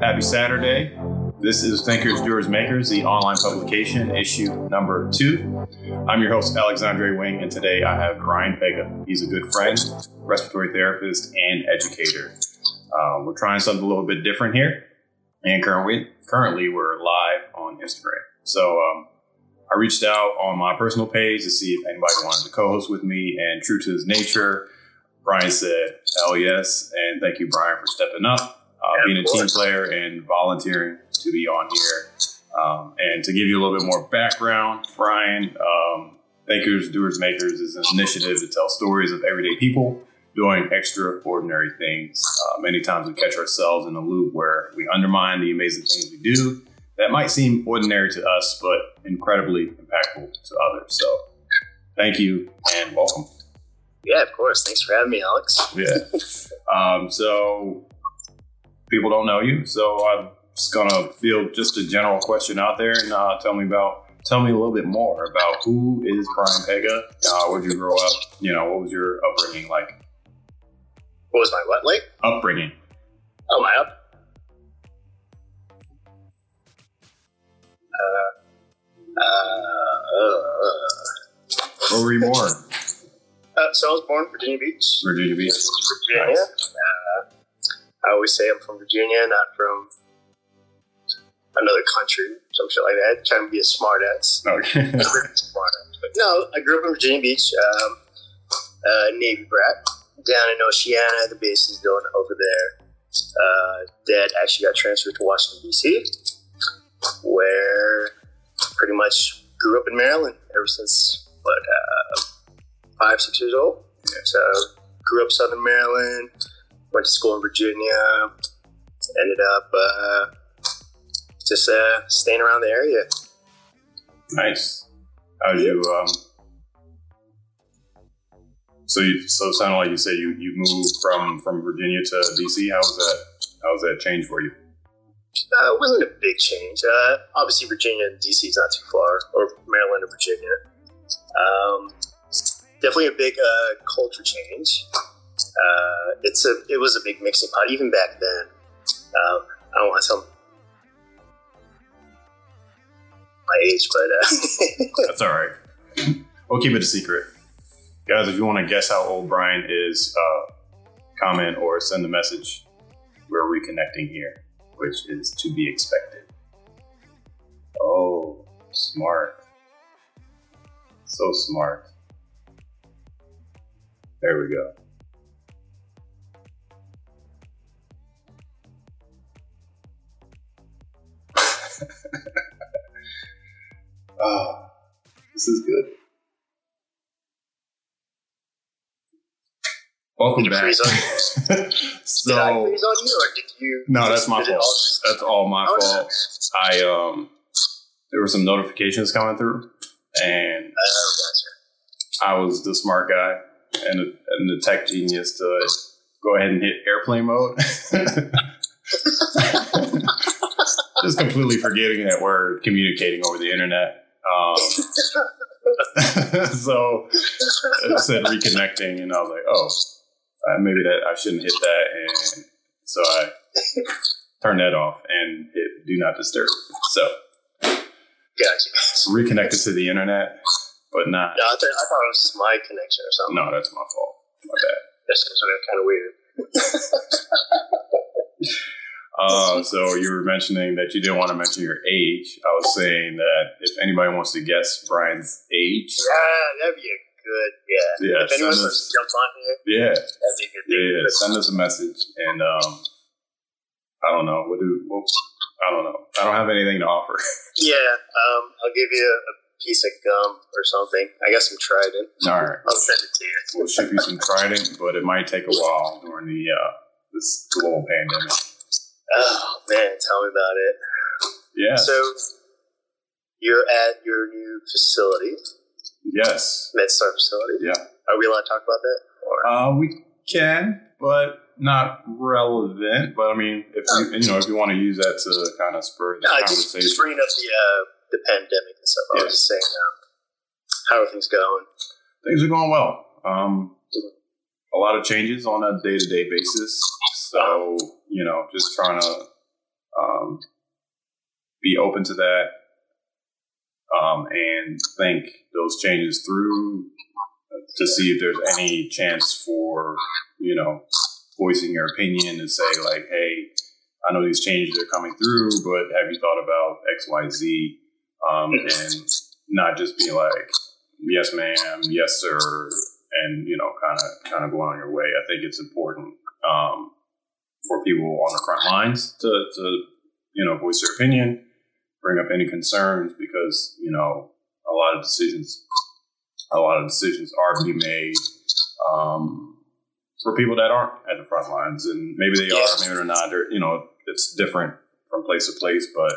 Happy Saturday. This is Thinkers, Doers, Makers, the online publication, issue number two. I'm your host, Alexandre Wing, and today I have Bryan Pega. He's a good friend, respiratory therapist, and educator. Uh, we're trying something a little bit different here, and currently, currently we're live on Instagram. So um, I reached out on my personal page to see if anybody wanted to co-host with me, and true to his nature, Bryan said, "Hell yes!" And thank you, Bryan, for stepping up, uh, being a team player, and volunteering to be on here. Um, and to give you a little bit more background, Bryan, um, Thinkers, Doers, Makers is an initiative to tell stories of everyday people doing extraordinary things. Uh, many times we catch ourselves in a loop where we undermine the amazing things we do that might seem ordinary to us, but incredibly impactful to others. So, thank you and welcome. Yeah, of course. Thanks for having me, Alex. Yeah. um, so people don't know you, so I'm just gonna field just a general question out there and uh, tell me about tell me a little bit more about who is Bryan Pega. Uh, where'd you grow up? You know, what was your upbringing like? What was my what like? Upbringing. Oh, my up. Uh, uh, Where were you born? uh, so I was born in Virginia Beach, Virginia Beach. Virginia. Nice. I always say I'm from Virginia, not from another country, some shit like that. Trying to be a smart ass. Okay. smart. But no, I grew up in Virginia Beach, um, uh, Navy brat, down in Oceana. The base is going over there. Uh, Dad actually got transferred to Washington D.C., where pretty much grew up in Maryland ever since what uh, five, six years old. So grew up Southern Maryland, went to school in Virginia, ended up uh, just uh, staying around the area. nice. How did you um? So you so it sounded like you said you you moved from from Virginia to DC. How was that? How was that change for you? Uh, it wasn't a big change. Uh, obviously, Virginia and DC is not too far, or Maryland and Virginia. Um, definitely a big uh, culture change. Uh, it's a it was a big mixing pot even back then. Um, I don't want to tell my age, but uh, That's all right. We'll keep it a secret. Guys, if you want to guess how old Bryan is, uh, comment or send a message. We're reconnecting here, which is to be expected. Oh, smart. So smart. There we go. Ah, this is good. Welcome Did it back. freeze on did I so freeze on you, or did you? no, that's my fault. all- That's all my Oh, fault. I um, there were some notifications coming through, and Oh, gotcha. I was the smart guy and, and the tech genius to go ahead and hit airplane mode. Just completely forgetting that we're communicating over the internet. Um, so it said reconnecting, and I was like, oh, uh, maybe that I shouldn't hit that. And so I turned that off and hit do not disturb. So Gotcha. reconnected to the internet, but not. No, I, th- I thought it was my connection or something. No, that's my fault. My bad. That's kind of weird. Uh, so you were mentioning that you didn't want to mention your age. I was saying that if anybody wants to guess Bryan's age, Yeah, that'd be a good. Yeah. yeah, if anyone us, to jump on here, yeah, that'd be a good yeah, yeah, send us a message. And um, I don't know what do. What, I don't know. I don't have anything to offer. Yeah, um, I'll give you a, a piece of gum or something. I got some Trident. All right, I'll send it to you. we'll ship you some Trident, but it might take a while during the uh, this global pandemic. Oh man, tell me about it. Yeah. So you're at your new facility, yes. MedStar facility. Yeah. Are we allowed to talk about that? Or Uh, we can, but not relevant. But I mean, if you, you know, if you want to use that to kind of spur the no, just, conversation, just bringing up the uh, the pandemic and stuff. I Yeah. was just saying, um, how are things going? things are going well. Um, a lot of changes on a day to day basis. So you know, just trying to um, be open to that um, and think those changes through to see if there's any chance for you know voicing your opinion and say like, hey, I know these changes are coming through, but have you thought about X, Y, Z? Um, and not just be like, yes, ma'am, yes, sir, and you know, kind of kind of go on your way. I think it's important um, for people on the front lines to, to you know voice their opinion, bring up any concerns because you know a lot of decisions, a lot of decisions are being made um, for people that aren't at the front lines, and maybe they are, maybe they're not. You know, it's different from place to place, but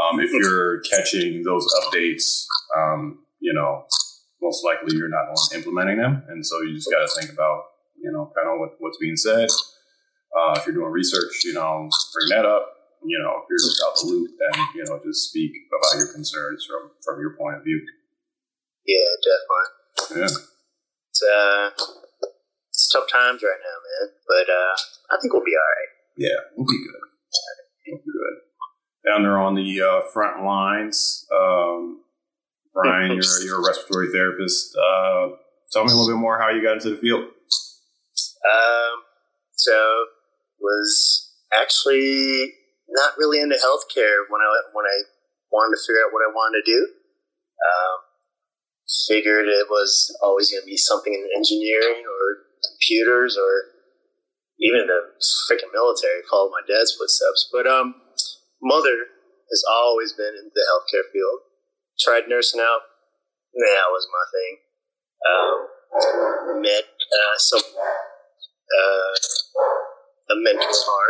um, if you're catching those updates, um, you know, most likely you're not implementing them, and so you just got to think about you know kind of what, what's being said. Uh, if you're doing research, you know, bring that up. You know, if you're just out the loop, then you know, just speak about your concerns from from your point of view. Yeah, definitely. Yeah. It's uh, it's tough times right now, man. But uh, I think we'll be all right. Yeah, we'll be good. We'll be good. Down there on the uh, front lines, um, Bryan, you're you're a respiratory therapist. Uh, tell me a little bit more how you got into the field. Um, so was actually not really into healthcare when I when I wanted to figure out what I wanted to do. Um, figured it was always going to be something in engineering or computers or even the freaking military. Followed my dad's footsteps, but um, mother has always been in the healthcare field tried nursing out. That was my thing. Um, met uh, some uh, a mentor.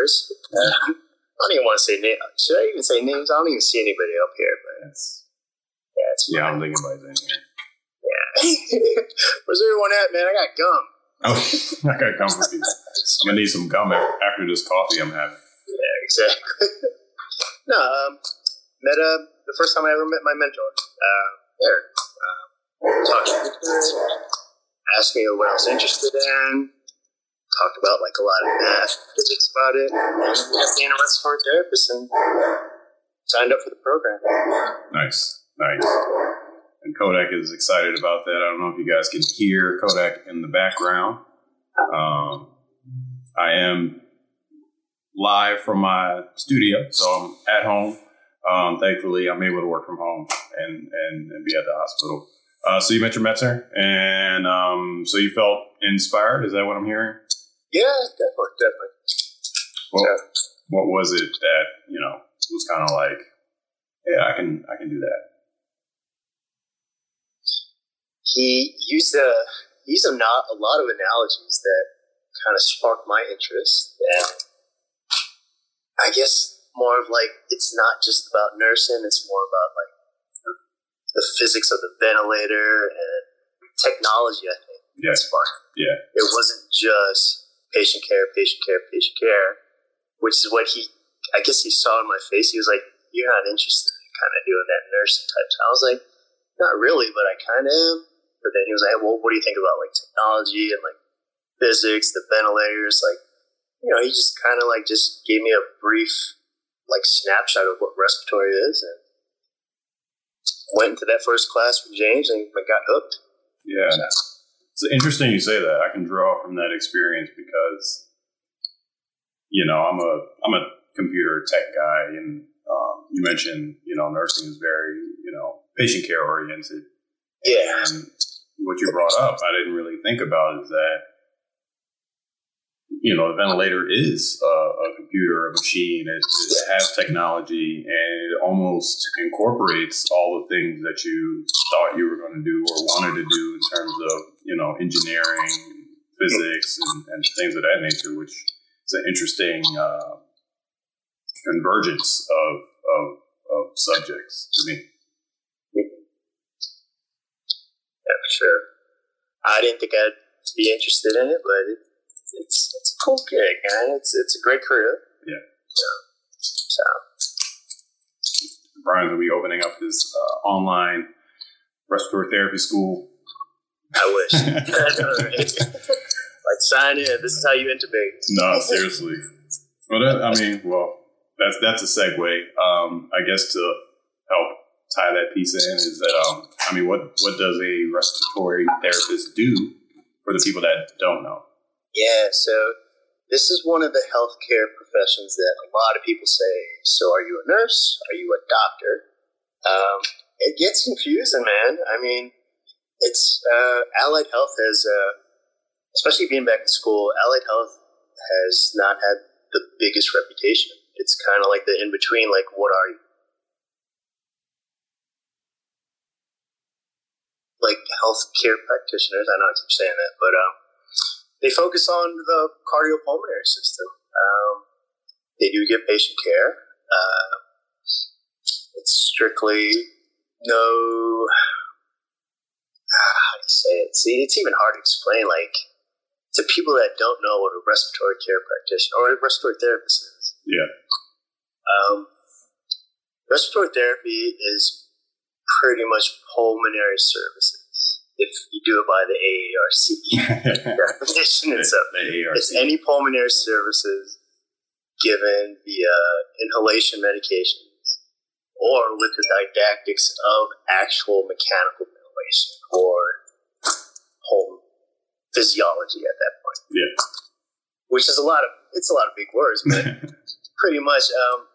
Uh, I don't even want to say names. Should I even say names? I don't even see anybody up here, but it's yeah, it's yeah. I don't think anybody's in here. Yeah, where's everyone at, man? I got gum. Oh, I got gum for people. I'm gonna need some gum after this coffee I'm having. Yeah, exactly. no, um, met a the first time I ever met my mentor, uh, Eric. Uh, talked me, asked me what I was interested in, talked about like a lot of math, physics about it, and being a respiratory therapist and signed up for the program. Nice, nice. And Kodak is excited about that. I don't know if you guys can hear Kodak in the background. Um, I am live from my studio, so I'm at home um, thankfully, I'm able to work from home and and, and be at the hospital. Uh, so you met your Metzer, and um, so you felt inspired. Is that what I'm hearing? Yeah, definitely, definitely. Well, yeah. what was it that you know was kind of like, yeah, I can I can do that. He used a used a, not, a lot of analogies that kind of sparked my interest, and I guess more of like it's not just about nursing; it's more about like the physics of the ventilator and technology. I think yeah. Yeah, it wasn't just patient care, patient care, patient care, which is what he, I guess, he saw in my face. He was like, "You're not interested in kind of doing that nursing type." I was like, "Not really, but I kind of am." But then he was like, "Well, what do you think about like technology and like physics, the ventilators, like?" You know, he just kind of like just gave me a brief like snapshot of what respiratory is and went into that first class with James and got hooked. Yeah. So. It's interesting you say that. I can draw from that experience because, you know, I'm a I'm a computer tech guy, and um, you mentioned, you know, nursing is very, you know, patient care oriented. Yeah. And what you brought up, I didn't really think about is that you know, the ventilator is a, a computer, a machine. It, it, has technology, and it almost incorporates all the things that you thought you were going to do or wanted to do in terms of, you know, engineering, physics, and, and things of that nature, which is an interesting uh, convergence of, of, of subjects to me. Yeah, for sure. I didn't think I'd be interested in it, but it, it's it's a cool gig, man. It's it's a great career. Yeah. So, so. Bryan's will be opening up his uh, online respiratory therapy school. I wish. like sign in. This is how you intubate. No, seriously. Well, that, I mean, well, that's that's a segue. Um, I guess to help tie that piece in is that um, I mean, what what does a respiratory therapist do for the people that don't know? Yeah, so this is one of the healthcare professions that a lot of people say. So, are you a nurse? Are you a doctor? Um, it gets confusing, man. I mean, it's uh, allied health has, uh, especially being back in school, allied health has not had the biggest reputation. It's kind of like the in between. Like, what are you? Like healthcare practitioners. I know I keep saying that, but um, they focus on the cardiopulmonary system. Um, they do give patient care. Uh, it's strictly no. How do you say it? See, it's even hard to explain. Like to people that don't know what a respiratory care practitioner or a respiratory therapist is. Yeah. Um, respiratory therapy is pretty much pulmonary services. If you do it by the AARC definition, it's, a, it's any pulmonary services given via inhalation medications or with the didactics of actual mechanical ventilation or home physiology at that point. Yeah. Which is a lot of it's a lot of big words, but pretty much um,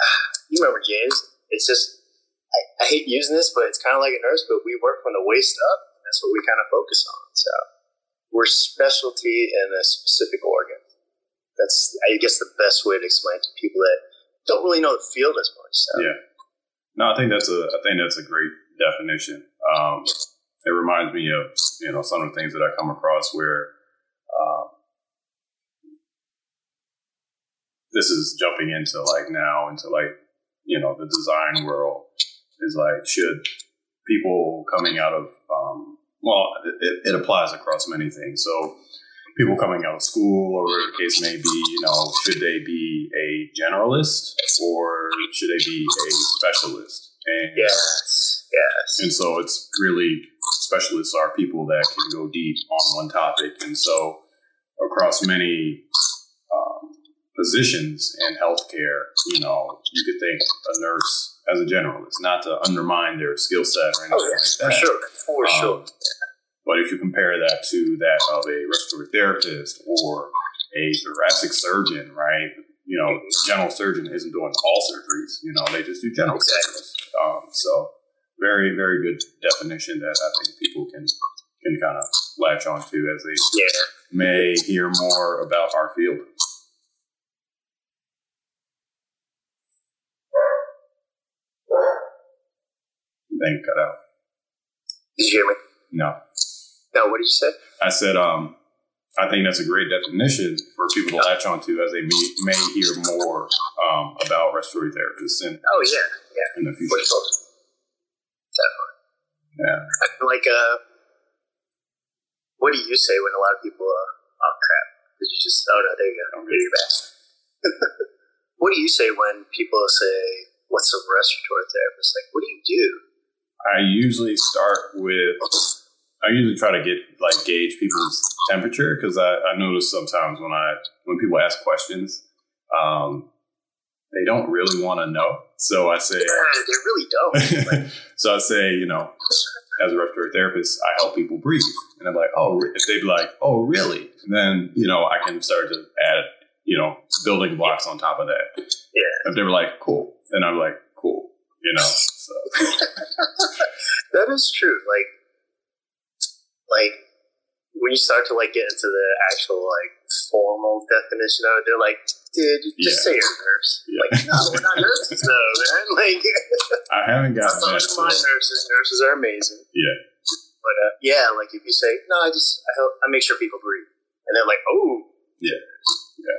you remember James. It's just I, I hate using this, but it's kind of like a nurse, but we work from the waist up. That's what we kind of focus on. So we're specialty in a specific organ. That's I guess the best way to explain to people that don't really know the field as much. So. Yeah. No, I think that's a I think that's a great definition. Um, it reminds me of you know some of the things that I come across where um, this is jumping into like now into like you know the design world is like should people coming out of um, well it, it applies across many things. So people coming out of school or whatever the case may be you know should they be a generalist or should they be a specialist? And yes yes. and so it's really specialists are people that can go deep on one topic. And so across many positions in healthcare, you know, you could think a nurse as a generalist, not to undermine their skill set or anything oh, yes, like that. For sure, for um, sure. But if you compare that to that of a respiratory therapist or a thoracic surgeon, right? You know, general surgeon isn't doing all surgeries. You know, they just do general surgeries. Um, so, very, very good definition that I think people can can kind of latch onto as they yeah. may hear more about our field. Thing cut out. Did you hear me? No. No, what did you say? I said, um, I think that's a great definition for people to latch onto as they may, may hear more um, about respiratory therapists in, oh, yeah, yeah. in the future. Definitely. Yeah. Like, uh, what do you say when a lot of people, are, oh crap, did you just, oh no, there you go, okay. you're back. what do you say when people say, what's a respiratory therapist? Like, what do you do? I usually start with. I usually try to get like gauge people's temperature because I, I notice sometimes when I when people ask questions, um, they don't really want to know. So I say, yeah, they really don't. so I say, you know, as a respiratory therapist, I help people breathe, and I'm like, oh, if they'd be like, oh, really? And then you know, I can start to add, you know, building blocks on top of that. Yeah. If they were like, cool, then I'm like, cool, you know. So that is true. Like, like when you start to like get into the actual like formal definition of it, they're like, dude, just yeah. say you're a nurse. Yeah. Like, no, we're not nurses though, man. Like, I haven't gotten that. So. My nurses, nurses are amazing. Yeah. But uh, yeah, like if you say, no, I just I help, I make sure people breathe, and they're like, oh, yeah, yeah,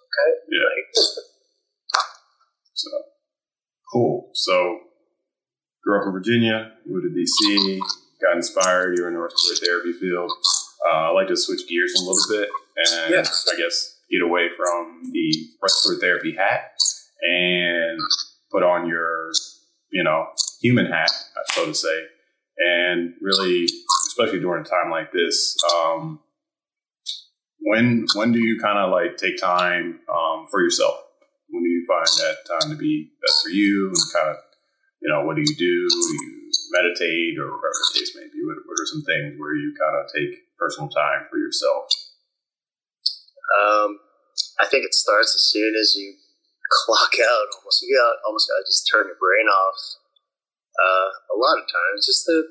okay, yeah. Like, so cool. So grew up in Virginia, moved to DC, got inspired. You're in the respiratory therapy field. Uh, I like to switch gears a little bit and yeah. I guess get away from the respiratory therapy hat and put on your, you know, human hat, I so to say, and really, especially during a time like this, um, when when do you kind of like take time um, for yourself? when do you find that time to be best for you? And kind of, you know, what do you do? Do you meditate or whatever the case may be? What, what are some things where you kind of take personal time for yourself? Um, I think it starts as soon as you clock out. Almost, you got almost got to just turn your brain off. Uh, a lot of times, just to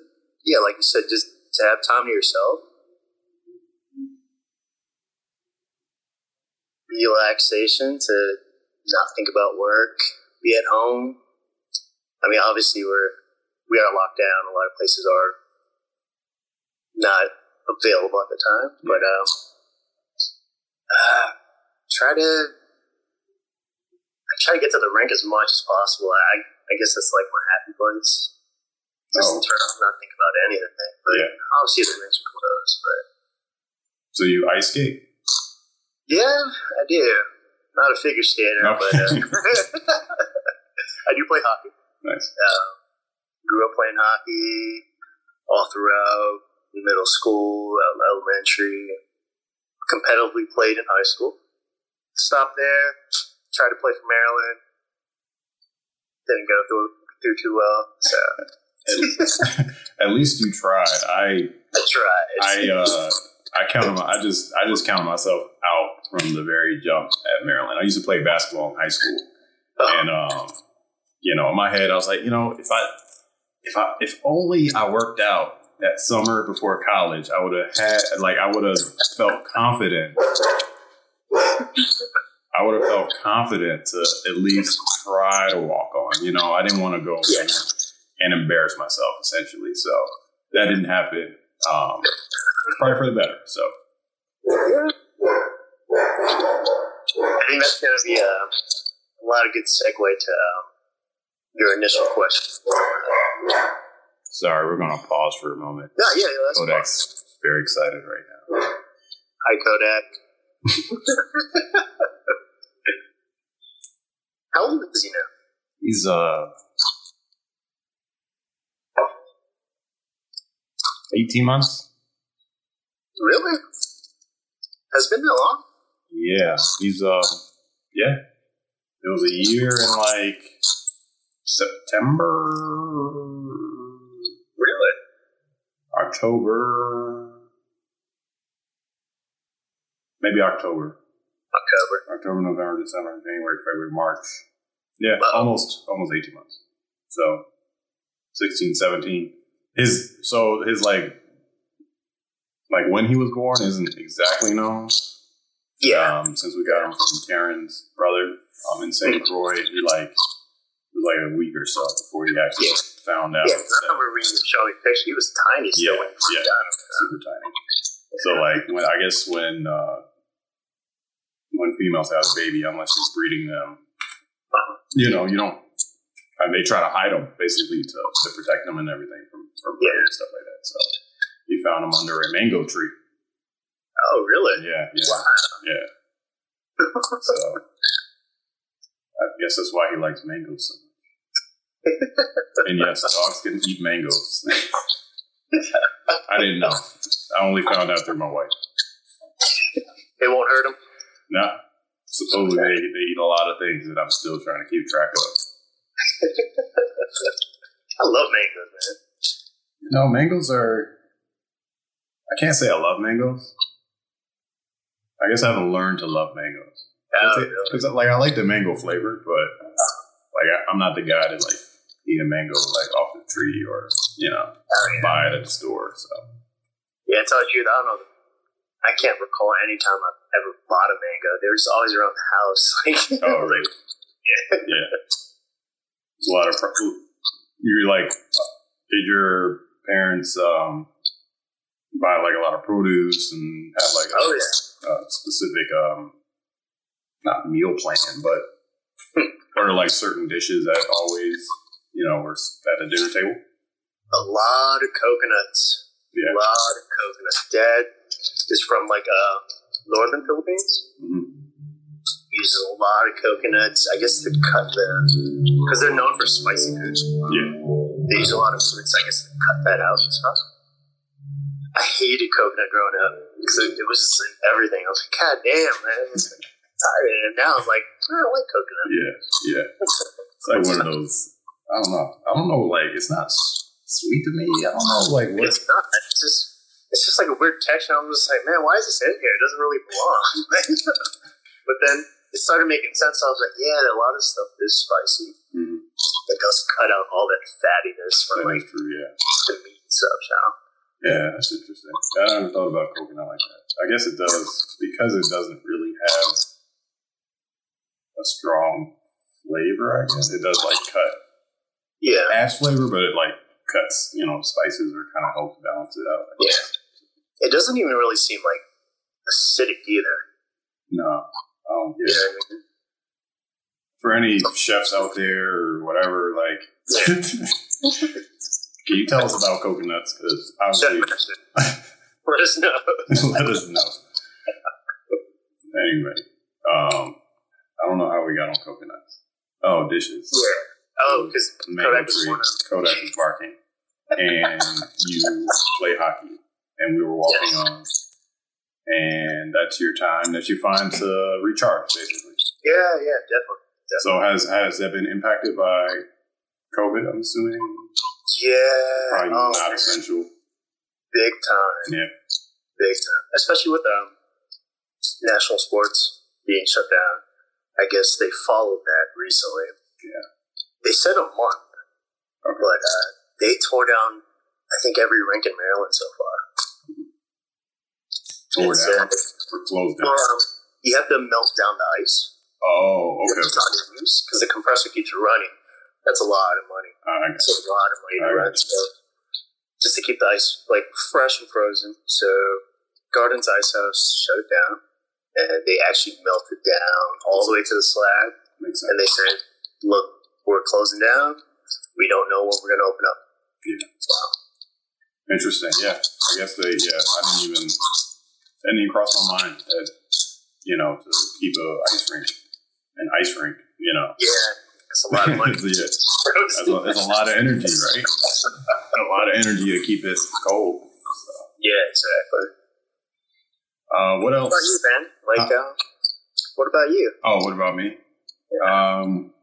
yeah, like you said, just to have time to yourself. Relaxation to not think about work, be at home. I mean, obviously we're we are locked down. A lot of places are not available at the time, but um, uh, try to I try to get to the rink as much as possible. I I guess that's like my happy place. Just Oh. turn off, not think about anything. But Yeah. obviously the rinks are closed. But So you ice skate? yeah, I do. Not a figure skater, but uh, I do play hockey. Nice. Um, grew up playing hockey all throughout middle school, elementary. Competitively played in high school. Stopped there. Tried to play for Maryland. Didn't go through through too well. So At least you tried. I I tried. I uh, I counted. My, I just I just counted myself out from the very jump at Maryland. I used to play basketball in high school, Oh, and um, you know, in my head, I was like, you know, if I if I if only I worked out that summer before college, I would have had like I would have felt confident. I would have felt confident to at least try to walk on. You know, I didn't want to go and, and embarrass myself essentially. So that didn't happen. Um, probably for the better. So I think that's going to be a, a lot of good segue to um, your initial question. sorry, we're gonna pause for a moment. Yeah, yeah, yeah that's fine. Very excited right now. Hi, Kodak. How old is he now? He's uh eighteen months. Really? Has it been that long? Yeah, he's uh yeah. It was a year and like September, Really? October, maybe October, October. October, November, December, January, February, March. Yeah, Wow. almost almost eighteen months. So 16, 17. His so his like like when he was born isn't exactly known. Yeah. Um, since we got him from Karen's brother um, in St. Croix, he like like a week or so before he actually Yeah. found out. yeah, I remember reading you showing. He was tiny still Yeah, yeah. super tiny. So like when I guess when uh, when females have a baby, unless you're breeding them, you know you don't. And they try to hide them basically to, to protect them and everything from from Yeah. and stuff like that. So he found them under a mango tree. Oh, really? Yeah, yeah, Wow. yeah. So I guess that's why he likes mangoes so much. And yes, dogs can eat mangoes. I didn't know. I only found out through my wife. It won't hurt him? Nah, supposedly they, they eat a lot of things that I'm still trying to keep track of. I love mangoes, man. No, mangoes are. I can't say I love mangoes. I guess I haven't learned to love mangoes. Oh, really? Because like I like the mango flavor, but like I, I'm not the guy to like eat a mango like off the tree or you know Oh, yeah. buy it at the store. So Yeah, it's all you. I don't know. I can't recall any time I've ever bought a mango. They were just always around the house. Like, oh really? yeah. There's a lot of. Pro- you're like, did your parents um buy like a lot of produce and have like a, oh yeah. a specific um not meal plan, but or like certain dishes that always you know were at a dinner table? A lot of coconuts. Yeah. A lot of coconuts. Dad is from like uh northern Philippines. Mhm. Uses a lot of coconuts. I guess to cut the because they're known for spicy food. Yeah. They use a lot of fruits. I guess to cut that out and stuff. I hated coconut growing up because it, it was just in everything. I was like, God damn, man! Tired of it. And now I'm like, I don't like coconut. Yeah, yeah. It's like one of those. I don't know. I don't know. Like it's not sweet to me. I don't know. Like what? It's not. It's just it's just like a weird texture. I'm just like, man, why is this in here? It doesn't really belong. but then it started making sense. I was like, yeah, a lot of stuff is spicy. Mhm. It does cut out all that fattiness from like true. Yeah. the meat and stuff now. Yeah, that's interesting. I never thought about coconut like that. I guess it does because it doesn't really have a strong flavor. I guess it does like cut Yeah. ash flavor, but it like cuts. You know, spices or kind of helps balance it out. Yeah. It doesn't even really seem like acidic either. No, I don't get You it. know what I mean? For any chefs out there or whatever, like, can you tell us about coconuts? Because obviously, Let us know. let us know. Anyway, um, I don't know how we got on coconuts. Oh, dishes. Yeah. Oh, because Kodak was one of Kodak was barking, and you play hockey, and we were walking Yes. on, and that's your time that you find to recharge, basically. Yeah, yeah, definitely. So has has that been impacted by COVID? I'm assuming Yeah. probably oh, not essential. Big time. Yeah. Big time. Especially with um, national sports being shut down. I guess they followed that recently. Yeah. They said a month, Okay. but uh, they tore down, I think, every rink in Maryland so far. Tore It's, down uh, closed down. Um, you have to melt down the ice. Oh, okay. Because the compressor keeps running. That's a lot of money. It's a lot of money to I run. So just to keep the ice like fresh and frozen. So Gardens Ice House shut it down, and they actually melted down all the way to the slab. makes And they said, "Look, we're closing down. We don't know when we're going to open up." Yeah. Interesting. Yeah. I guess they. Yeah. I didn't even. That didn't even cross my mind that you know to keep a ice rink, an ice rink. You know. yeah, it's a lot of money. yeah. That's a, that's a lot of energy, right? a lot of energy to keep it cold. yeah, exactly. Uh, what else? What about you, Ben? Like, uh, what about you? Oh, what about me? Um,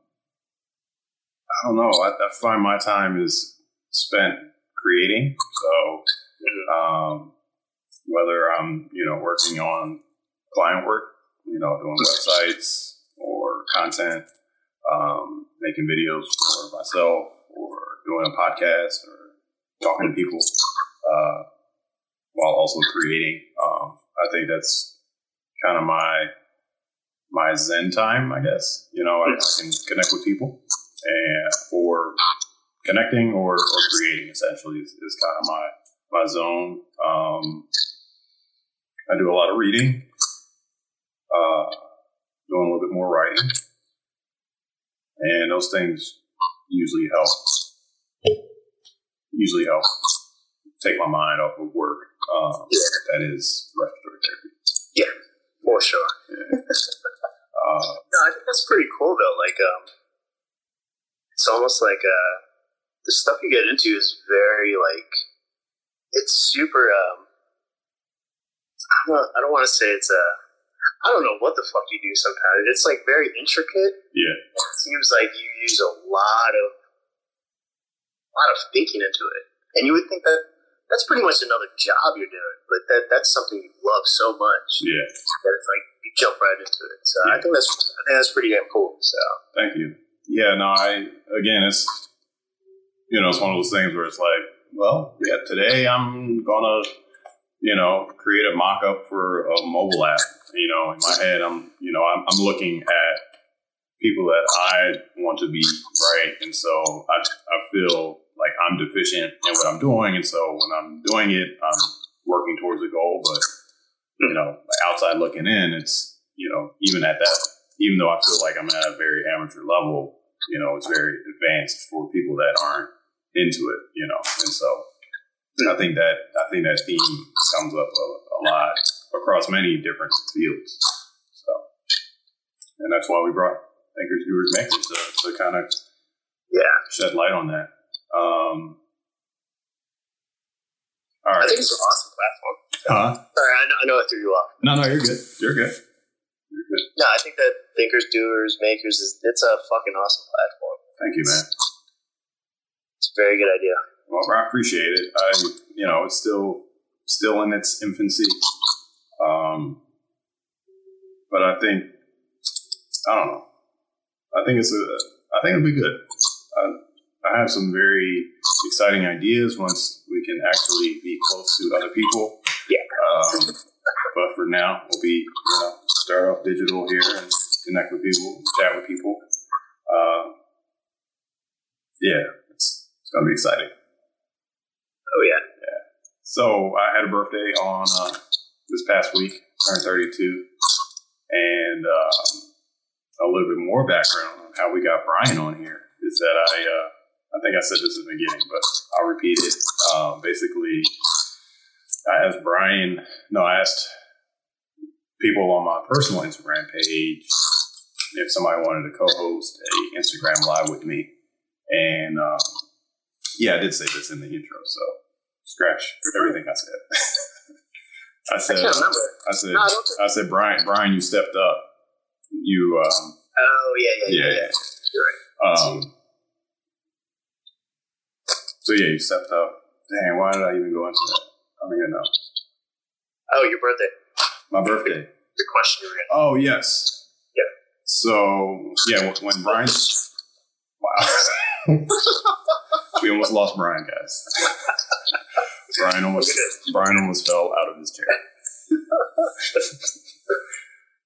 I don't know. I, I find my time is spent creating. So, um, whether I'm, you know, working on client work, you know, doing websites or content, um, making videos for myself or doing a podcast or talking to people, uh, while also creating. Um, I think that's kind of my my zen time, I guess. You know, I, I can connect with people and or connecting or, or creating essentially is, is kind of my my zone. Um, I do a lot of reading, uh, doing a little bit more writing, and those things usually help. Usually help take my mind off of work. Um, Yeah. That is respiratory therapy. Yeah, for sure. Uh, No, I think that's pretty cool though. Like, um, it's almost like uh, the stuff you get into is very like, it's super. Um, I don't, I don't want to say it's a. I don't know what the fuck you do sometimes. It's like very intricate. yeah, It seems like you use a lot of, a lot of thinking into it, and you would think that that's pretty much another job you're doing, but that that's something you love so much yeah. that it's like you jump right into it. So I think that's I think that's pretty damn cool. So. Thank you. Yeah, no, I again, it's you know, it's one of those things where it's like, well, yeah, today I'm gonna, you know, create a mock-up for a mobile app. You know, in my head, I'm, you know, I'm, I'm looking at people that I want to be right, and so I, I feel like I'm deficient in what I'm doing, and so when I'm doing it, I'm working towards a goal. But you know, outside looking in, it's you know, even at that even though I feel like I'm at a very amateur level, you know, it's very advanced for people that aren't into it, you know. And so I think that I think that theme comes up a, a lot across many different fields. So, and that's why we brought Thinkers, Doers, Makers to, to kind of Yeah, shed light on that. Um, all I think it's an awesome platform. Huh? Sorry, I know, I know I threw you off. No, no, you're good. You're good. No, I think that Thinkers, Doers, Makers is it's a fucking awesome platform. Thank you, man. It's a very good idea. Well, I appreciate it. I, you know, it's still still in its infancy. Um, but I think I don't know. I think it's a. I think it'll be good. I, I have some very exciting ideas once we can actually be close to other people. Yeah. Um, but for now, we'll be you know start off digital here and connect with people, chat with people. Uh, yeah, it's it's gonna be exciting. Oh yeah. Yeah. So I had a birthday on uh, this past week, turned 32, and um, a little bit more background on how we got Bryan on here is that I uh, I think I said this in the beginning, but I'll repeat it. Um, basically, I asked Bryan. No, I asked people on my personal Instagram page if somebody wanted to co-host a Instagram live with me, and um, yeah, I did say this in the intro, so scratch everything I said. I said, I. I said, No, I I said, Bryan, Bryan, you stepped up. You, um, Oh yeah, yeah, yeah, yeah. yeah. You're Um, so yeah, you stepped up. Dang, why did I even go into that? I don't even know. Oh, your birthday. My birthday. The question you were gonna. Oh yes. Yeah. So yeah, when- Bryan, wow, we almost lost Bryan, guys. Bryan almost, Bryan almost fell out of his chair.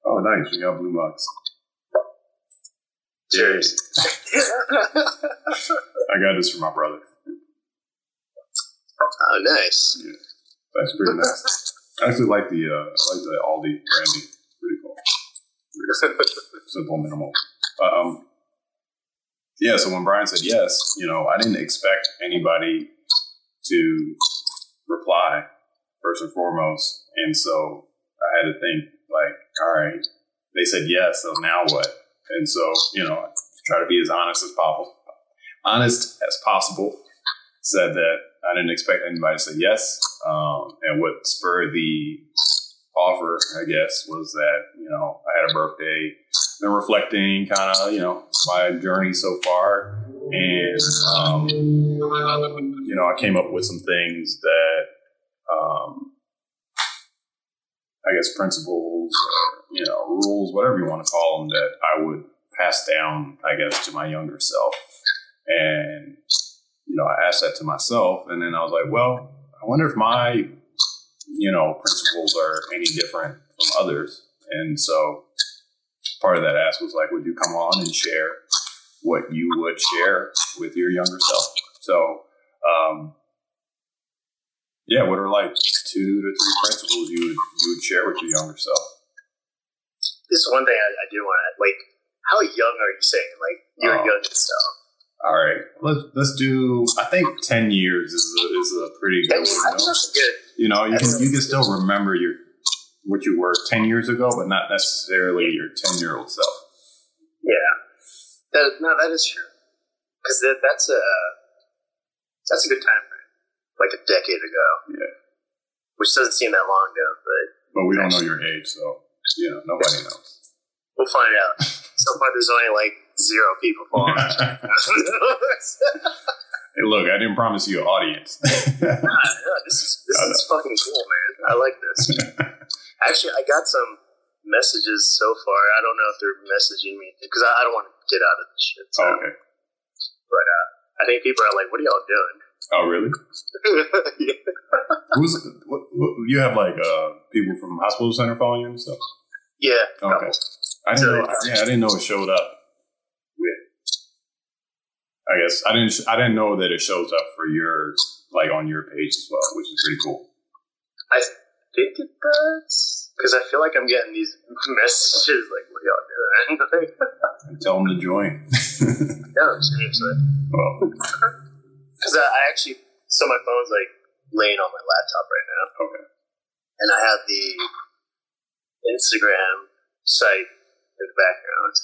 oh, nice. We got blue mugs. Cheers. I got this for my brother. oh, nice. That's pretty nice. I actually like the uh, I like the Aldi branding. Pretty cool. Simple, minimal. Um, yeah. So when Brian said yes, you know, I didn't expect anybody to reply first and foremost, and so I had to think like, all right, they said yes, so now what? And so you know, I try to be as honest as possible, honest as possible. Said that I didn't expect anybody to say yes. Um, and what spurred the offer, I guess, was that, you know, I had a birthday, been reflecting kind of, you know, my journey so far. And, um, you know, I came up with some things that, um, I guess, principles, or, you know, rules, whatever you want to call them, that I would pass down, I guess, to my younger self. And, you know, I asked that to myself, and then I was like, well, wonder if my, you know, principles are any different from others. And so part of that ask was like, would you come on and share what you would share with your younger self? So, um, yeah, what are like two to three principles you would you would share with your younger self? This is one thing I, I do want to like. How young are you saying? Like your Oh. youngest self? All right, let's let's do. I think ten years is a, is a pretty good window. You know, you can you can still remember your what you were ten years ago, but not necessarily your ten year old self. Yeah. That, no, that is true. Because that, that's a that's a good time frame. Like a decade ago. Yeah. Which doesn't seem that long ago, but But we don't know your age, so you know nobody knows. we'll find out. so far, there's only like zero people following. hey, look, I didn't promise you an audience. Nah, no, this is this I is fucking cool, man. I like this. Actually, I got some messages so far. I don't know if they're messaging me because I, I don't want to get out of this shit. So. okay. I think people are like, "What are y'all doing?" Oh, really? yeah. Who's what, what, you have like uh people from hospital center following you and stuff? yeah. Okay. I didn't know. Yeah, I didn't know it showed up. I guess I didn't. I didn't know that it shows up for your like on your page as well, which is pretty cool. I think it does because I feel like I'm getting these messages like, "What are y'all doing?" And tell them to join. no, seriously. well, Because I, I actually, so my phone's like laying on my laptop right now, okay. and I have the Instagram site in the background.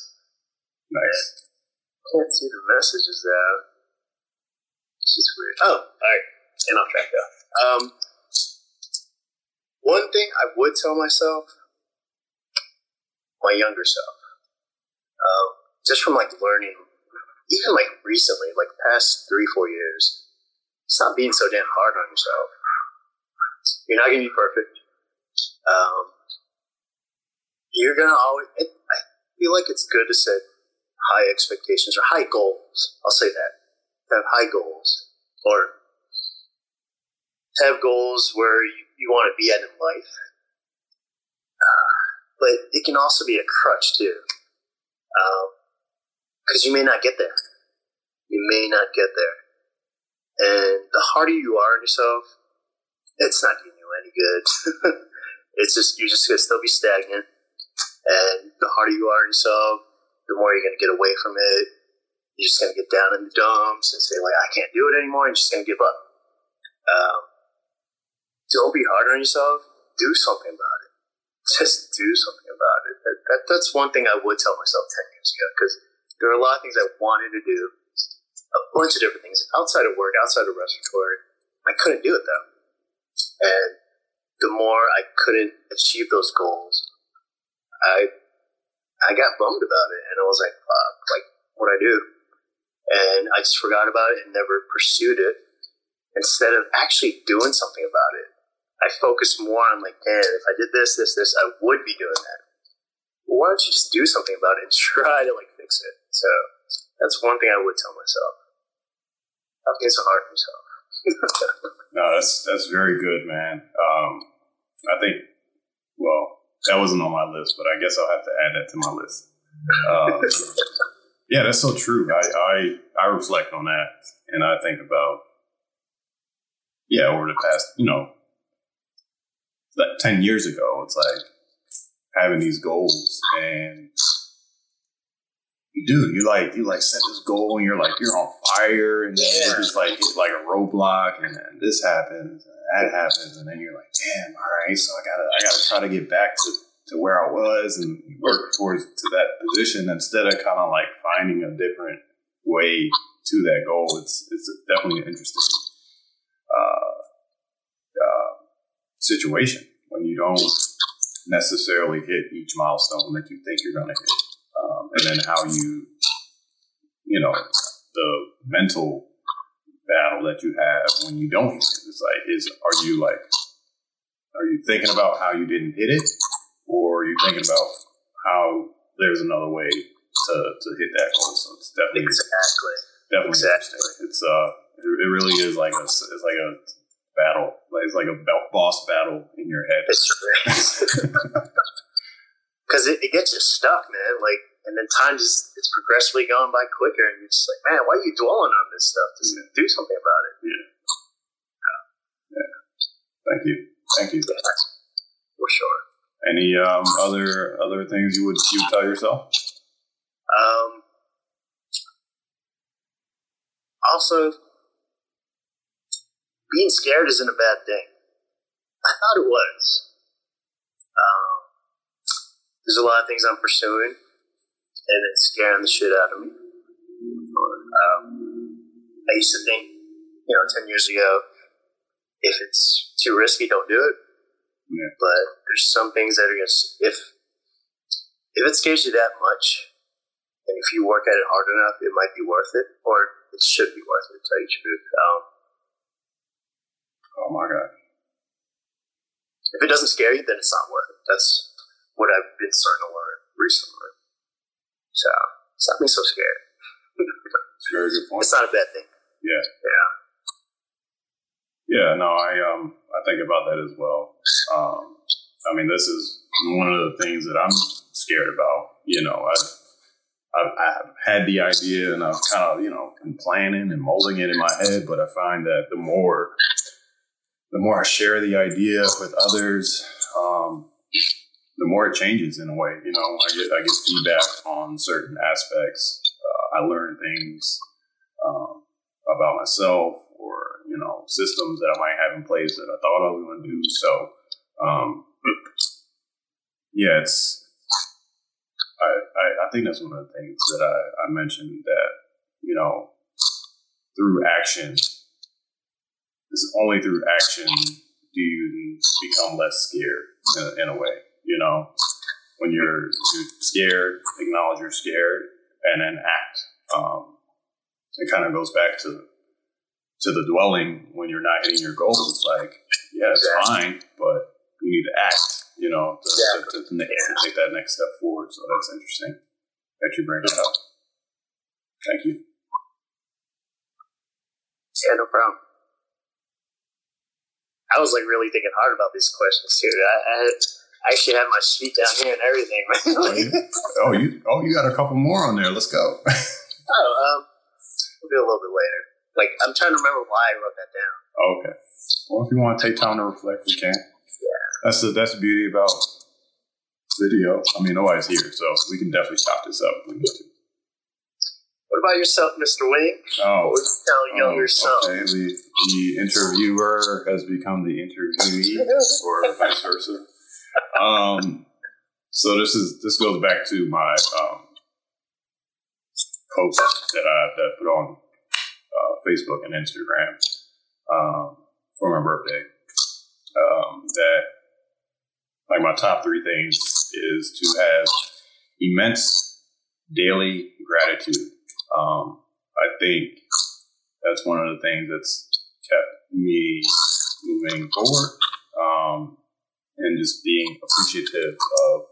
Nice. Can't see the messages though. It's just weird. Oh, all right. And off track though. Um, one thing I would tell myself my younger self. Um, just from like learning, even like recently, like past three, four years, stop being so damn hard on yourself. You're not gonna be perfect. Um, you're gonna always. It, I feel like it's good to set high expectations or high goals. I'll say that. Have high goals or have goals where you, you want to be at in life. Uh, but it can also be a crutch too, because um, you may not get there. You may not get there, and the harder you are on yourself, it's not doing you any good. it's just you're just gonna still be stagnant, and the harder you are on yourself, the more you're gonna get away from it. You're just gonna get down in the dumps and say like, I can't do it anymore. And you're just gonna give up. Um, don't be hard on yourself. Do something about it. Just do something about it. That, that, that's one thing I would tell myself 10 years ago because there are a lot of things I wanted to do, a bunch of different things outside of work, outside of respiratory. I couldn't do it though. And the more I couldn't achieve those goals, I I got bummed about it, and I was like, "Fuck! Like, what I do?" And I just forgot about it and never pursued it. Instead of actually doing something about it, I focus more on like, man, if I did this, this, this, I would be doing that. Why don't you just do something about it and try to like fix it? So that's one thing I would tell myself. Stop being so hard on yourself. no, that's that's very good, man. Um, I think, well, that wasn't on my list, but I guess I'll have to add that to my list. Um, yeah, that's so true. I, I I reflect on that, and I think about yeah over the past you know like 10 years ago, it's like having these goals and you do, you like, you like set this goal and you're like, you're on fire and then yeah. just like, like a roadblock and then this happens and that happens. And then you're like, damn, all right. So I gotta, I gotta try to get back to, to where I was and work towards to that position instead of kind of like finding a different way to that goal. It's, it's definitely an interesting. Uh, situation when you don't necessarily hit each milestone that you think you're going to hit. And then how you, you know, the mental battle that you have when you don't hit it. It's like, is are you like, are you thinking about how you didn't hit it, or are you thinking about how there's another way to, to hit that goal? So it's definitely exactly definitely exactly. It's uh, it, it really is like a it's like a battle. Like it's like a boss battle in your head. Because it, it, gets you stuck, man. Like, and then time just it's progressively going by quicker, and you're just like, man, why are you dwelling on this stuff? Just yeah. do something about it. Yeah. Yeah. Thank you. Thank you. Yeah, for sure. Any um, other other things you would you would tell yourself? Um. Also, being scared isn't a bad thing. I thought it was. Um, there's a lot of things I'm pursuing, and it's scaring the shit out of me. Um, I used to think, you know, 10 years ago, if it's too risky, don't do it. Yeah. But there's some things that are going to, if, if it scares you that much, and if you work at it hard enough, it might be worth it, or it should be worth it, to tell you the truth. Um, Oh my god. If it doesn't scare you, then it's not worth it. That's what I've been starting to learn recently. So stop being so scared. It's very good point. It's not a bad thing. Yeah. Yeah. Yeah, no, I um I think about that as well. Um I mean this is one of the things that I'm scared about. You know, I I've, I've, had the idea and I've kind of, you know, been planning and molding it in my head, but I find that the more the more I share the idea with others, um, the more it changes in a way. You know, I get I get feedback on certain aspects. Uh, I learn things um, about myself, or you know, systems that I might have in place that I thought I was going to do. So, um, yeah, it's. I, I, I think that's one of the things that I, I mentioned that you know through action it's only through action do you become less scared in in a way. You know, when you're, you're scared, acknowledge you're scared, and then act. Um, it kind of goes back to to the dwelling when you're not hitting your goals. It's like, yeah, it's fine, but you need to act, you know, to, to, to, to, to take that next step forward. So that's interesting that you bring it up. Thank you. Yeah, no problem. I was like really thinking hard about these questions too. I, I, I actually had my sheet down here and everything. oh, you, oh, you, oh, you got a couple more on there. Let's go. oh, um, we'll do a little bit later. Like I'm trying to remember why I wrote that down. Okay. Well, if you want to take time to reflect, we can. Yeah. That's the that's the beauty about video. I mean, nobody's here, so we can definitely chop this up. What about yourself, Mr. Wayne? Oh, what would you tell younger oh, self? Okay, the, the interviewer has become the interviewee, or vice versa. Um, so this is this goes back to my um, post that I that I put on uh, Facebook and Instagram um, for my birthday. Um, that like my top three things is to have immense daily gratitude um, I think that's one of the things that's kept me moving forward um, and just being appreciative of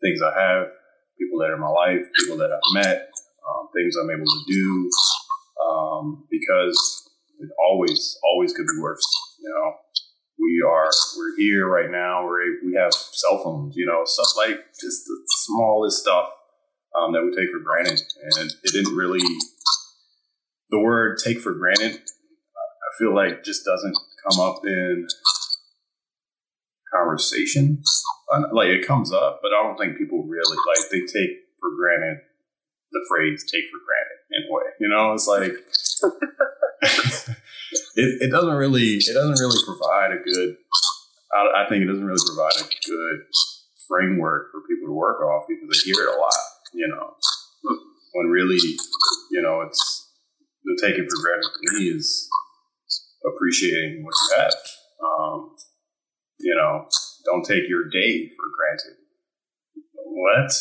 things I have, people that are in my life, people that I've met, um, things I'm able to do, um, because it always, always could be worse. You know, we are, we're here right now. We're, we have cell phones, you know, stuff like just the smallest stuff um, that we take for granted. And it didn't really, the word take for granted, I feel like just doesn't come up in conversation. Like it comes up, but I don't think people really, like, they take for granted the phrase take for granted in a way. You know, it's like, it, it doesn't really, it doesn't really provide a good, I, I think it doesn't really provide a good framework for people to work off because they hear it a lot you know, when really, you know, it's the taking for granted for me is appreciating what you have. Um, you know, don't take your day for granted. What?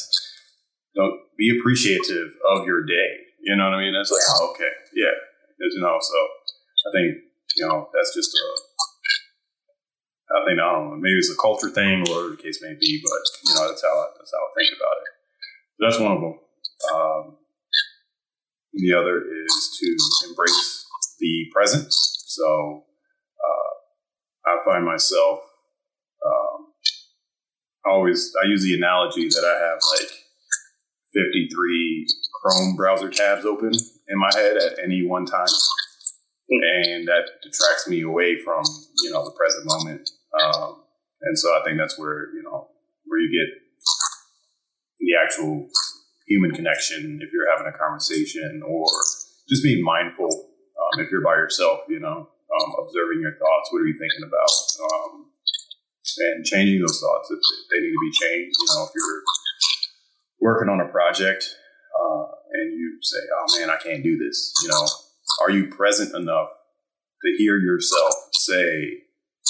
Don't be appreciative of your day. You know what I mean? It's like, oh, okay, yeah, you know. So I think you know that's just a. I think I don't know. Maybe it's a culture thing, or the case may be, but you know that's how I, that's how I think about it. That's one of them. Um, the other is to embrace the present. So uh, I find myself always, I use the analogy that I have like 53 Chrome browser tabs open in my head at any one time. And that detracts me away from, you know, the present moment. Um, and so I think that's where, you know, where you get the actual human connection if you're having a conversation or just being mindful um, if you're by yourself, you know, um, observing your thoughts. What are you thinking about? Um, and changing those thoughts if, they need to be changed. You know, if you're working on a project uh, and you say, oh man, I can't do this, you know, are you present enough to hear yourself say,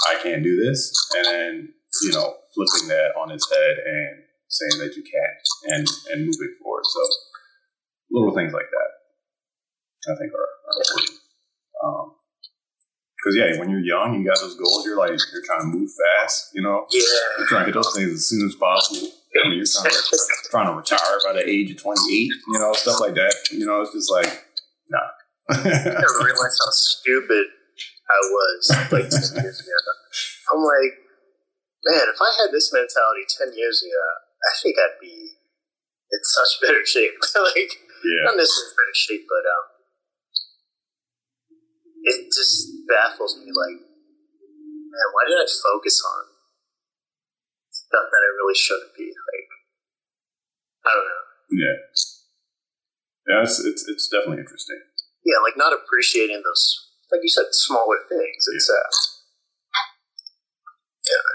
I can't do this? And then, you know, flipping that on its head and saying that you can and and moving forward. So little things like that, I think are, are important. Because yeah, when you're young, you got those goals. You're like you're trying to move fast. You know, yeah. You're trying to hit those things as soon as possible. I mean, you're trying to, trying to retire by the age of 28. You know, stuff like that. You know, it's just like nah. I never realized how stupid I was like 10 years ago. I'm like, man, if I had this mentality 10 years ago, I think I'd be in such better shape. like, yeah. not necessarily better shape, but um, it just baffles me. Like, man, why did I focus on stuff that I really shouldn't be? Like, I don't know. Yeah. Yeah, it's, it's, it's definitely interesting. Yeah, like not appreciating those, like you said, smaller things. It's yeah. uh, yeah,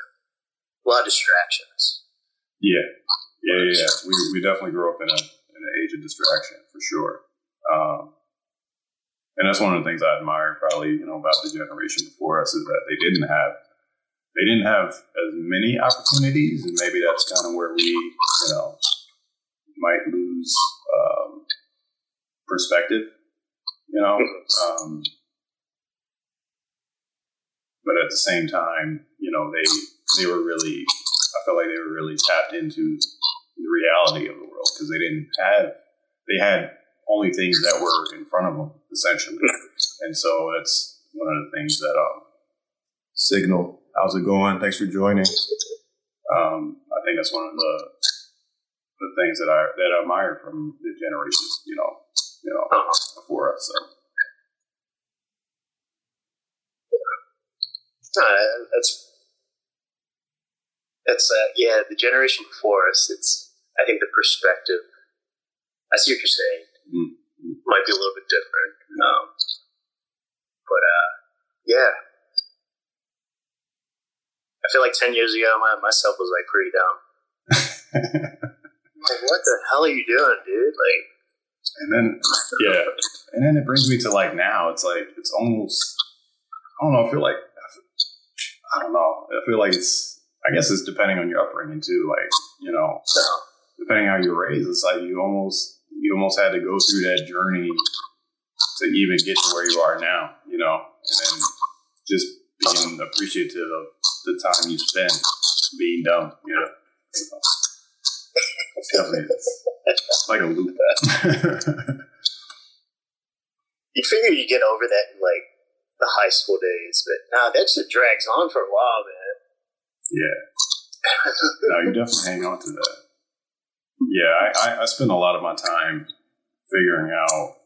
a lot of distractions. Yeah, yeah, yeah. yeah. We we definitely grew up in a in an age of distraction for sure. Um, and that's one of the things I admire probably you know about the generation before us is that they didn't have they didn't have as many opportunities, and maybe that's kind of where we you know, might lose um, perspective, you know. Um, but at the same time, you know, they they were really, I felt like they were really tapped into the reality of the world because they didn't have, they had only things that were in front of them essentially, and so it's one of the things that um, Signal, how's it going? Thanks for joining. Um, I think that's one of the the things that I that I admire from the generations, you know, you know, before us. So. Uh, that's that's uh, yeah. The generation before us, it's I think the perspective. I see what you're saying. Mm-hmm. Might be a little bit different, um, but uh, yeah. I feel like ten years ago, my myself was like pretty dumb. like, what the hell are you doing, dude? Like, and then yeah, and then it brings me to like now. It's like it's almost I don't know. I feel like I don't know. I feel like it's. I guess it's depending on your upbringing too. Like you know, depending how you're raised, it's like you almost you almost had to go through that journey to even get to where you are now. You know, and then just being appreciative of the time you spend being dumb. You know, it's definitely it's like a loop. You'd figure you get over that in like the high school days, but nah, that shit drags on for a while, man. Yeah. no, you definitely hang on to that. Yeah, I, I, I spent a lot of my time figuring out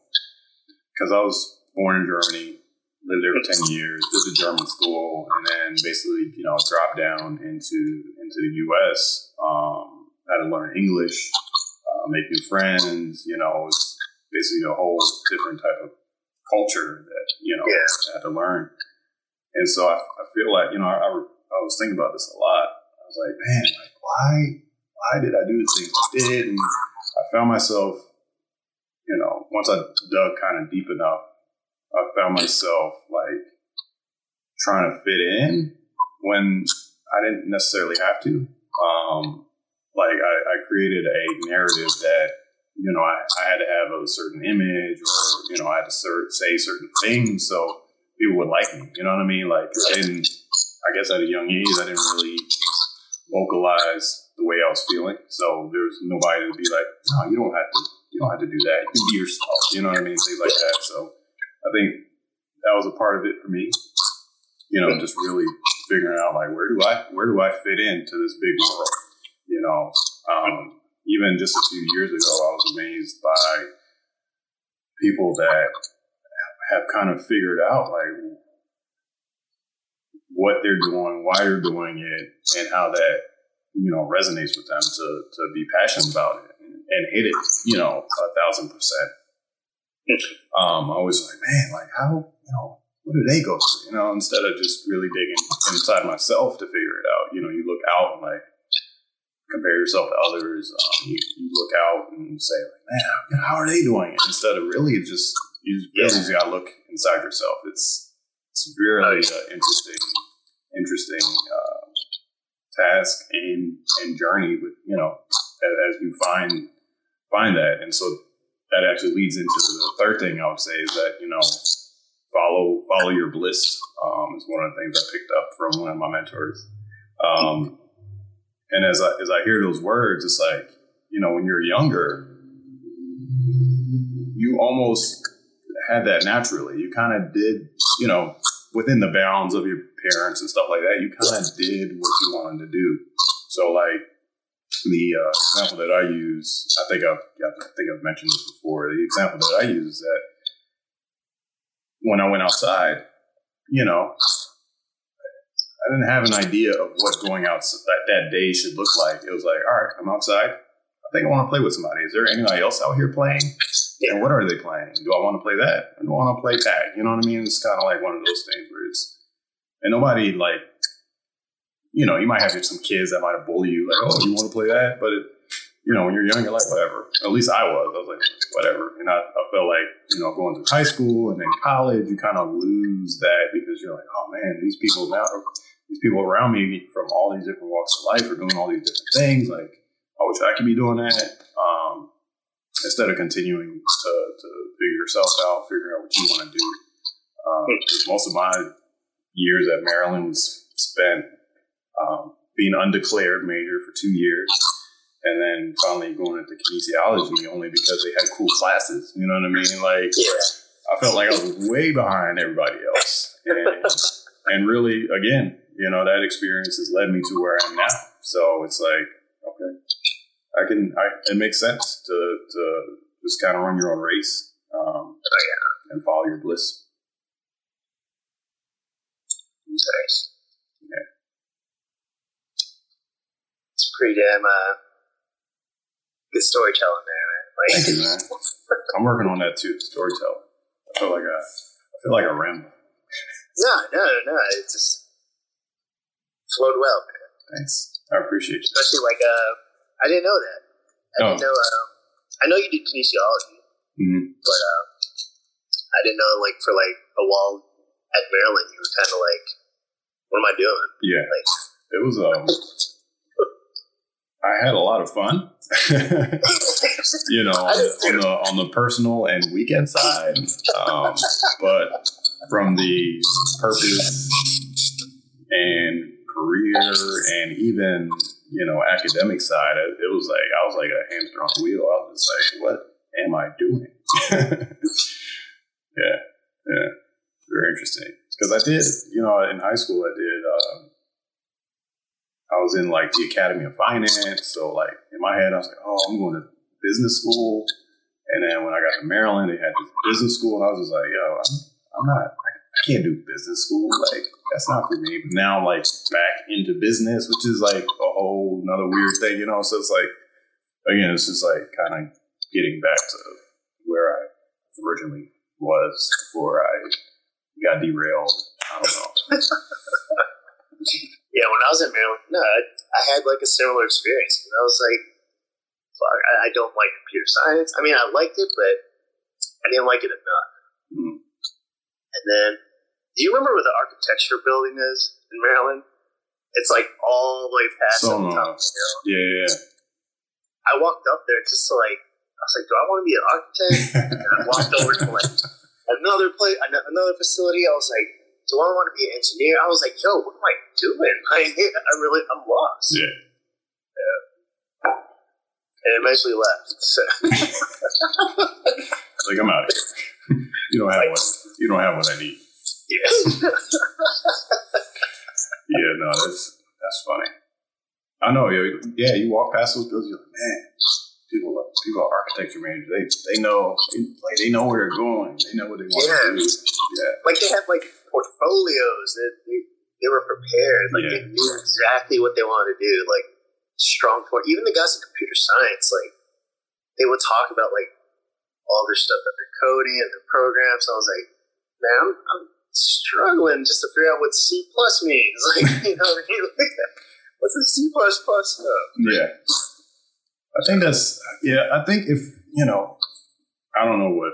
because I was born in Germany, lived there for ten years, did the German school, and then basically, you know, dropped down into into the U.S. Um, had to learn English, uh, make new friends. You know, it's basically a whole different type of culture that you know yeah. I had to learn. And so I, I feel like you know I, I, was thinking about this a lot. I was like, man, like why why did I do the things I did? And I found myself, you know, once I dug kind of deep enough, I found myself like trying to fit in when I didn't necessarily have to. Um, like I, I created a narrative that you know, I, I had to have a certain image or, you know, I had to say certain things so people would like me. You know what I mean? Like, I didn't, I guess at a young age, I didn't really vocalize the way I was feeling. So there was nobody to be like, no, you don't have to, you don't have to do that. You can be yourself. You know what I mean? Things like that. So I think that was a part of it for me. You know, just really figuring out like, where do I, where do I fit into this big world? You know, um, even just a few years ago, I was amazed by people that have kind of figured out like what they're doing, why they're doing it, and how that you know resonates with them to to be passionate about it and, and hit it, you know, a thousand percent. Um, I was like, man, like how you know what do they go through? You know, instead of just really digging inside myself to figure it out. You know, you look out and like compare yourself to others. Um, you, you, look out and say, like, man, how are they doing it? Instead of really just you really yeah. got to look inside yourself. It's it's really uh, interesting, interesting uh, task and and journey with you know as, you find find that, and so that actually leads into the third thing I would say is that you know follow follow your bliss um, is one of the things I picked up from one of my mentors. Um, and as I, as I hear those words, it's like, you know, when you're younger, you almost had that naturally. You kind of did, you know, within the bounds of your parents and stuff like that, you kind of did what you wanted to do. So, like, the uh, example that I use, I think I've, I think I've mentioned this before. The example that I use is that when I went outside, you know, I didn't have an idea of what going out that, that day should look like. It was like, all right, I'm outside. I think I want to play with somebody. Is there anybody else out here playing? And what are they playing? Do I want to play that? Or do I want to play tag? You know what I mean? It's kind of like one of those things where it's, and nobody like, you know, you might have some kids that might have bullied you, like, oh, you want to play that? But, it, you know, when you're young, you're like, whatever. At least I was. I was like, whatever. And I, I felt like, you know, going to high school and then college, you kind of lose that because you're like, oh man, these people now these people around me from all these different walks of life are doing all these different things. Like, I wish I could be doing that. Um, instead of continuing to, to figure yourself out, figure out what you want to do. Um, most of my years at Maryland was spent um, being undeclared major for two years, and then finally going into kinesiology only because they had cool classes. You know what I mean? Like, Yeah. I felt like I was way behind everybody else, and, and really, again, you know, that experience has led me to where I am now. So it's like, okay, I can, I, it makes sense to to just kind of run your own race, um, and follow your bliss. Nice. Yeah. It's pretty damn uh, good storytelling there, man. Like, Thank you, man. I'm working on that too, storytelling. I feel like I, I feel like a ramble. No, no, no. It just flowed well, man. Thanks, I appreciate you. Especially like uh, I didn't know that. I Oh. didn't know. Um, I know you did kinesiology, hmm but um, I didn't know like for like a while at Maryland, you were kind of like, what am I doing? Yeah, Like, it was. Um, I had a lot of fun. you know, on the, on the on the personal and weekend side, um, but from the purpose and career and even you know academic side, it, it was like I was like a hamster on a wheel. I was just like, what am I doing? yeah, yeah, very interesting. Because I did, you know, in high school, I did. Um, I was in like the Academy of Finance, so like in my head, I was like, oh, I'm going to business school. And then when I got to Maryland, they had this business school, and I was just like, yo, I'm, I'm not, I, can't do business school. Like, that's not for me. But now I'm like back into business, which is like a whole another weird thing, you know? So it's like, again, it's just like kind of getting back to where I originally was before I got derailed. I don't know. yeah, when I was in Maryland, no, I, I had like a similar experience. I was like, fuck, I, I don't like computer science. I mean, I liked it, but I didn't like it enough. Mm. And then, do you remember where the architecture building is in Maryland? It's like all the way past So, the top of the hill. Yeah, yeah. I walked up there just to like, I was like, do I want to be an architect? And I walked over to like another place, another facility. I was like, do I want to be an engineer? I was like, yo, what am I doing? Like, I really, I'm lost. yeah. yeah. And eventually left. So, Like I'm out of here. you don't have what you don't have what I need. Yeah. Yeah, no, that's that's funny. I know, yo. Yeah, you walk past those buildings, you're like, man, people, are- people are architecture managers. They they know, they, like they know where they're going. They know what they want Yeah. to do. Yeah, like they have like portfolios that they, they were prepared. Like they knew exactly what they wanted to do. Like strong for even the guys in computer science, like they would talk about like all their stuff that they're coding and their programs. I was like, man, I'm, I'm struggling just to figure out what C plus means. Like, you know what I mean? What's a C plus plus plus stuff? yeah. I think that's yeah. I think if you know, I don't know what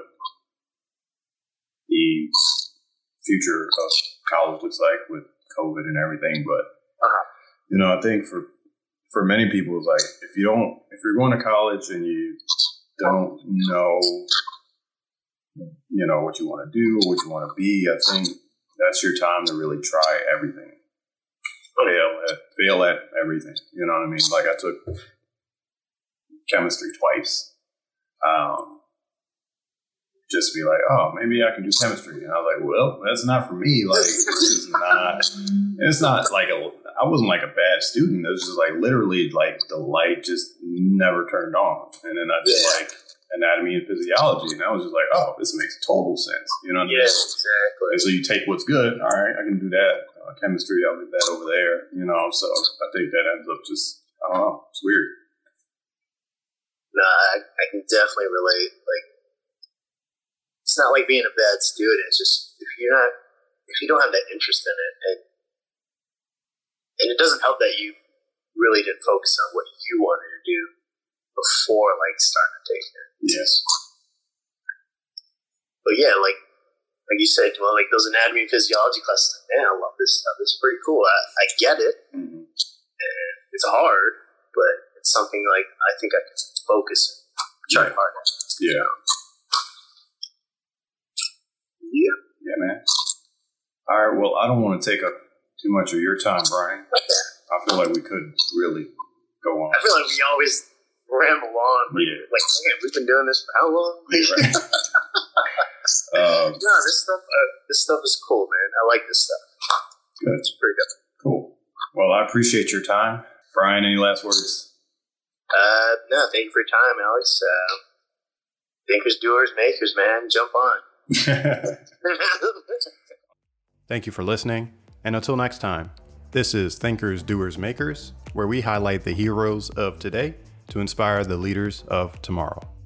the future of college looks like with COVID and everything, but Uh-huh. you know, I think for for many people, it's like if you don't, if you're going to college and you don't know, you know, what you want to do, what you want to be, I think that's your time to really try everything. Fail at fail at everything. You know what I mean? Like I took chemistry twice. Um, just to be like, oh, maybe I can do chemistry. And I was like, well, that's not for me. Like, this is not, it's not like a, I wasn't like a bad student. It was just like literally like the light just never turned on. And then I just like anatomy and physiology. And I was just like, oh, this makes total sense. You know what I mean? Exactly. And so you take what's good. All right, I can do that. Uh, chemistry, I'll leave that over there. You know, so I think that ends up just, I don't know, it's weird. No, I, I can definitely relate. Like, it's not like being a bad student. It's just if you're not, if you don't have that interest in it, and and it doesn't help that you really didn't focus on what you wanted to do before like starting to take it. Yes. But yeah, like like you said, well, like those anatomy and physiology classes. Like, man, I love this stuff. It's pretty cool. I, I get it. hmm It's hard, but it's something like I think I can focus and try hard at. Yeah. Yeah. Yeah, man. All right. Well, I don't want to take up too much of your time, Bryan. I feel like we could really go on. I feel like we always ramble on. Yeah. Like, man, we've been doing this for how long? Right. um, no, this stuff. Uh, this stuff is cool, man. I like this stuff. Good. It's pretty good. cool. Well, I appreciate your time, Bryan. Any last words? Uh, no, thank you for your time, Alex. Uh, thinkers, doers, makers, man. Jump on. Thank you for listening, and until next time, this is Thinkers, Doers, Makers, where we highlight the heroes of today to inspire the leaders of tomorrow.